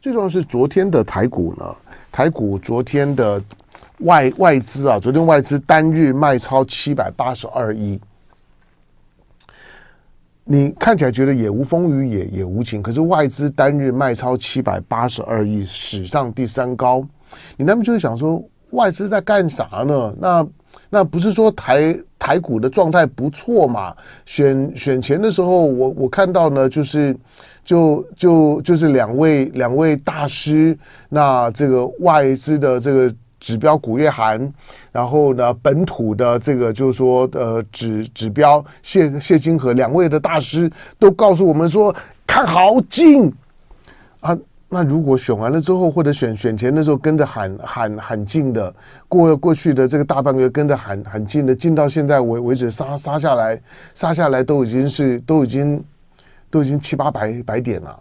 最重要是昨天的台股呢，台股昨天的外外资啊，昨天外资单日卖超七百八十二亿。你看起来觉得也无风雨也也无晴，可是外资单日卖超七百八十二亿，史上第三高。你那么就会想说，外资在干啥呢？那那不是说台台股的状态不错嘛？选选前的时候，我我看到呢，就是就就就是两位两位大师，那这个外资的这个。指标古月涵，然后呢，本土的这个就是说，呃，指指标谢谢金河两位的大师都告诉我们说，看好进。那如果选完了之后，或者选选前的时候跟着喊喊喊进的，过过去的这个大半个月跟着喊喊进的，进到现在为为止杀杀下来，杀下来都已经是都已经都已经七八百百点了。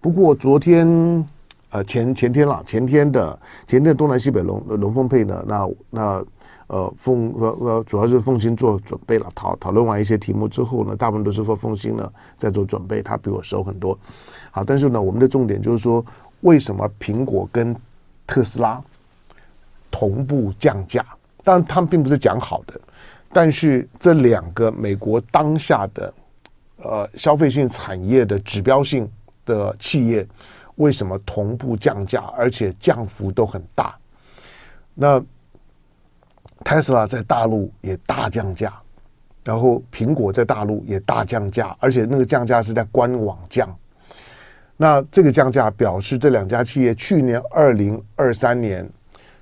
不过昨天。呃，前前天了，前天的前天的东南西北龙龙凤配呢，那那呃凤呃呃，主要是奉新做准备了，讨讨论完一些题目之后呢，大部分都是说奉新呢在做准备，他比我熟很多。好，但是呢，我们的重点就是说，为什么苹果跟特斯拉同步降价？但，他们并不是讲好的，但是这两个美国当下的呃消费性产业的指标性的企业。为什么同步降价，而且降幅都很大？那特斯拉在大陆也大降价，然后苹果在大陆也大降价，而且那个降价是在官网降。那这个降价表示这两家企业去年二零二三年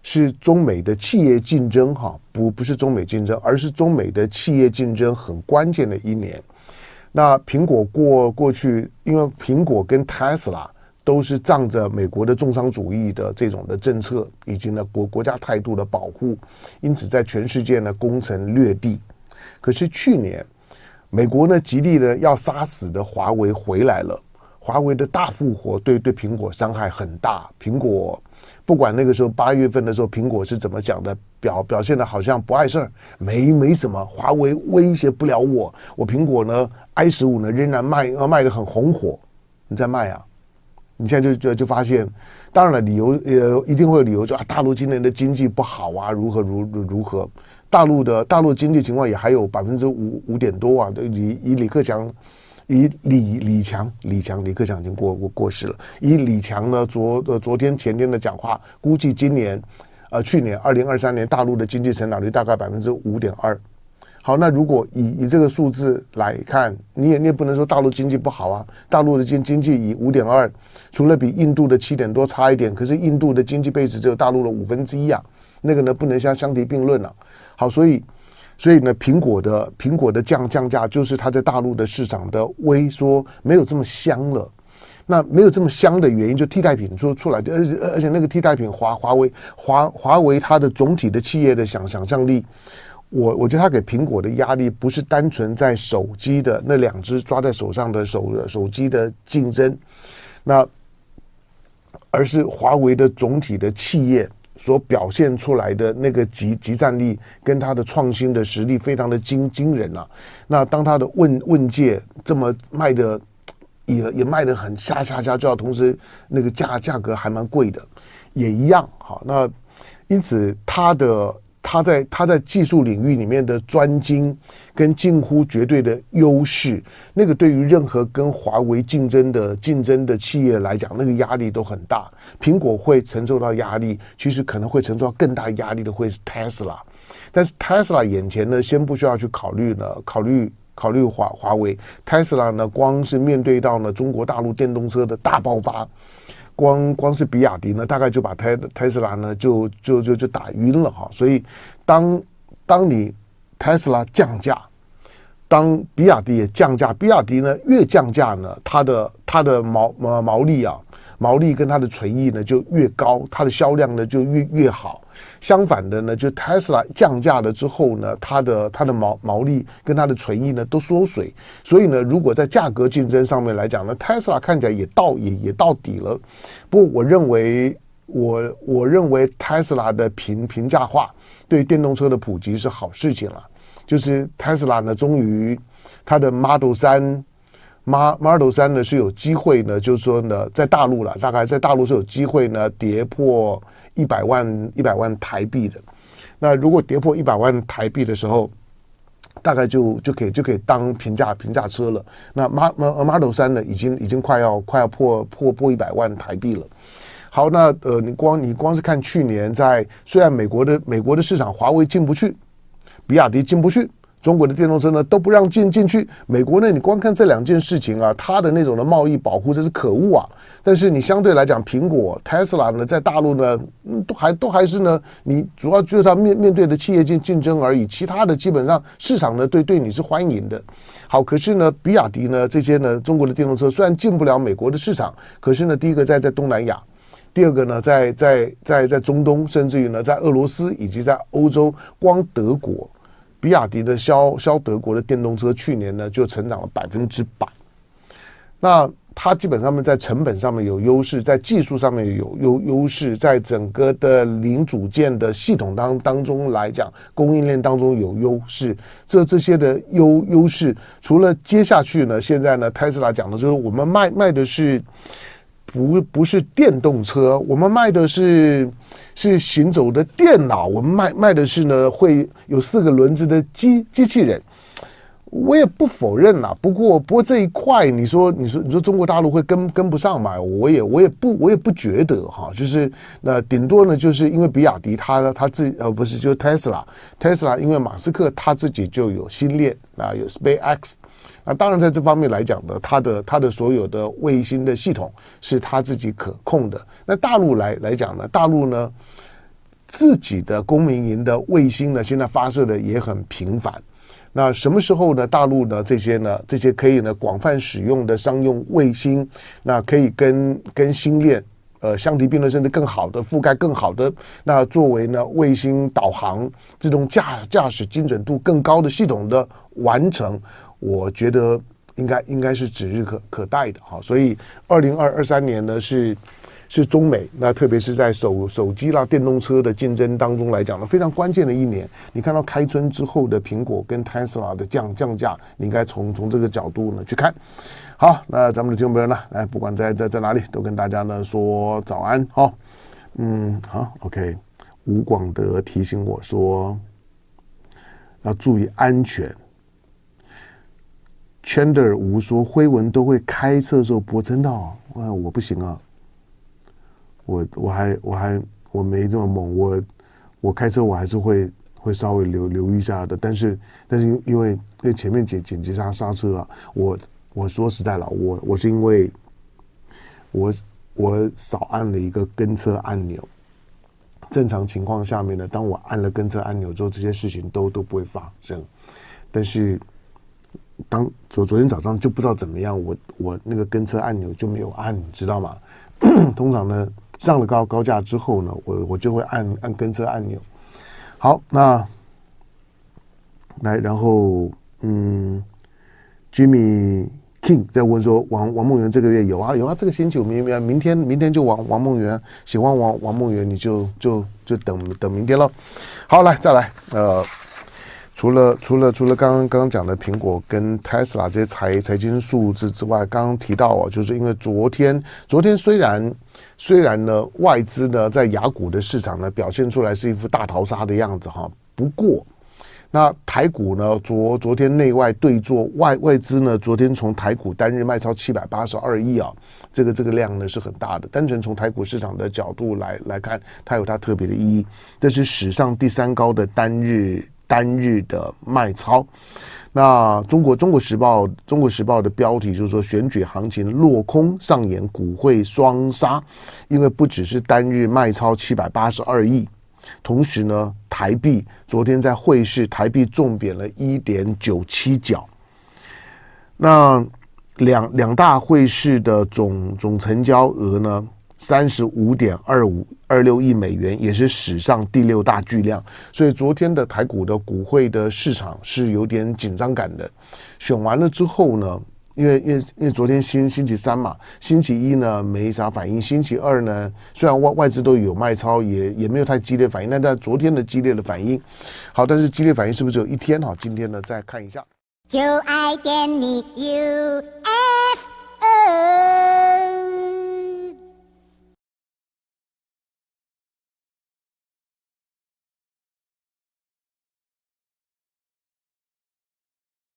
是中美的企业竞争哈，不不是中美竞争，而是中美的企业竞争很关键的一年。那苹果过过去，因为苹果跟特斯拉。都是仗着美国的重商主义的这种的政策，以及呢国国家态度的保护，因此在全世界呢攻城略地。可是去年，美国呢极力的要杀死的华为回来了，华为的大复活对对苹果伤害很大。苹果不管那个时候八月份的时候，苹果是怎么讲的，表表现的好像不碍事儿，没没什么，华为威胁不了我，我苹果呢 i 十五呢仍然卖卖得很红火，你在卖啊？你现在就就就发现，当然了，理由呃一定会有理由，就啊大陆今年的经济不好啊，如何如如何？大陆的大陆经济情况也还有百分之五五点多啊。以以李克强，以李李强李强李克强已经过过过世了。以李强呢昨呃昨天前天的讲话，估计今年呃去年二零二三年大陆的经济成长率大概百分之五点二。好，那如果以以这个数字来看，你也你也不能说大陆经济不好啊。大陆的经经济以五点二，除了比印度的七点多差一点，可是印度的经济倍值只有大陆的五分之一啊。那个呢不能相相提并论了。好，所以所以呢，苹果的苹果的降降价，就是它在大陆的市场的微缩没有这么香了。那没有这么香的原因，就替代品出出来，而且而且那个替代品华华为华华为它的总体的企业的想想象力。我我觉得他给苹果的压力不是单纯在手机的那两只抓在手上的手手机的竞争，那而是华为的总体的企业所表现出来的那个集集战力跟它的创新的实力非常的惊惊人啊！那当它的问问界这么卖的也也卖的很吓吓吓叫，同时那个价价格还蛮贵的，也一样好。那因此它的。他在他在技术领域里面的专精跟近乎绝对的优势，那个对于任何跟华为竞争的竞争的企业来讲，那个压力都很大。苹果会承受到压力，其实可能会承受到更大压力的会是 Tesla。但是 Tesla 眼前呢，先不需要去考虑呢，考虑考虑华华为。Tesla 呢，光是面对到呢中国大陆电动车的大爆发。光光是比亚迪呢，大概就把泰特斯拉呢就就就就打晕了哈。所以当当你特斯拉降价，当比亚迪也降价，比亚迪呢越降价呢，它的它的毛毛毛利啊。毛利跟它的纯益呢就越高，它的销量呢就越越好。相反的呢，就特斯拉降价了之后呢，它的它的毛毛利跟它的纯益呢都缩水。所以呢，如果在价格竞争上面来讲呢，特斯拉看起来也到也也到底了。不过我认为，我我认为特斯拉的平平价化对电动车的普及是好事情了。就是特斯拉呢，终于它的 Model 三，Model 三呢是有机会呢，就是说呢，在大陆了，大概在大陆是有机会呢跌破一百万一百万台币的。那如果跌破一百万台币的时候，大概就就可以就可以当平价平价车了。那马马马尔斗三呢，已经已经快要快要破破破一百万台币了。好，那呃，你光你光是看去年在，虽然美国的美国的市场华为进不去，比亚迪进不去。中国的电动车呢都不让进进去，美国呢，你光看这两件事情啊，它的那种的贸易保护真是可恶啊！但是你相对来讲，苹果、Tesla 呢，在大陆呢，嗯，都还都还是呢，你主要就是它面面对的企业竞竞争而已，其他的基本上市场呢，对对你是欢迎的。好，可是呢，比亚迪呢，这些呢，中国的电动车虽然进不了美国的市场，可是呢，第一个在在东南亚，第二个呢，在在在在中东，甚至于呢，在俄罗斯以及在欧洲，光德国。比亚迪的销销德国的电动车，去年呢就成长了百分之百。那它基本上面在成本上面有优势，在技术上面有优优势，在整个的零组件的系统当当中来讲，供应链当中有优势。这这些的优优势，除了接下去呢，现在呢，特斯拉讲的就是我们卖卖的是。不不是电动车，我们卖的是是行走的电脑，我们卖卖的是呢会有四个轮子的机机器人。我也不否认啦，不过不过这一块，你说你说你说中国大陆会跟跟不上嘛？我也我也不我也不觉得哈，就是那顶多呢，就是因为比亚迪它它自呃不是就是特斯拉，特斯拉因为马斯克他自己就有星链啊，有 SpaceX。那当然，在这方面来讲呢，它的它的所有的卫星的系统是它自己可控的。那大陆来来讲呢，大陆呢自己的公民营的卫星呢，现在发射的也很频繁。那什么时候呢？大陆呢这些呢这些可以呢广泛使用的商用卫星，那可以跟跟星链呃相提并论，甚至更好的覆盖更好的，那作为呢卫星导航、自动驾驾驶精准度更高的系统的完成。我觉得应该应该是指日可可待的哈，所以二零二二三年呢是是中美那特别是在手手机啦、电动车的竞争当中来讲呢，非常关键的一年。你看到开春之后的苹果跟 Tesla 的降降价，你应该从从这个角度呢去看。好，那咱们的听众朋友呢，来不管在在在哪里，都跟大家呢说早安哈。嗯，好，OK。吴广德提醒我说要注意安全。Chandler 吴说辉文都会开车的时候播，真的哦，我不行啊，我我还我还我没这么猛，我我开车我还是会会稍微留留意一下的，但是但是因为因为前面紧紧急刹刹车啊，我我说实在了，我我是因为我我少按了一个跟车按钮，正常情况下面呢，当我按了跟车按钮之后，这些事情都都不会发生，但是。当昨昨天早上就不知道怎么样，我我那个跟车按钮就没有按，你知道吗？通常呢，上了高高架之后呢，我我就会按按跟车按钮。好，那来，然后嗯，Jimmy King 在问说，王王梦圆这个月有啊有啊，这个星期五明明明天明天就王王梦圆，喜欢王王梦圆你就就就等等明天喽。好，来再来呃。除了除了除了刚刚刚讲的苹果跟 Tesla 这些财财经数字之外，刚刚提到哦，就是因为昨天昨天虽然虽然呢外资呢在雅股的市场呢表现出来是一副大逃杀的样子哈，不过那台股呢昨昨天内外对坐外外资呢昨天从台股单日卖超七百八十二亿啊，这个这个量呢是很大的。单纯从台股市场的角度来来看，它有它特别的意义，这是史上第三高的单日。单日的卖超，那中国中国时报中国时报的标题就是说，选举行情落空，上演股汇双杀，因为不只是单日卖超七百八十二亿，同时呢，台币昨天在汇市台币重贬了一点九七角，那两两大汇市的总总成交额呢？三十五点二五二六亿美元，也是史上第六大巨量。所以昨天的台股的股汇的市场是有点紧张感的。选完了之后呢，因为因为因为昨天星星期三嘛，星期一呢没啥反应，星期二呢虽然外外资都有卖超，也也没有太激烈反应，但在昨天的激烈的反应，好，但是激烈反应是不是只有一天？哈，今天呢再看一下。就爱点你 UFO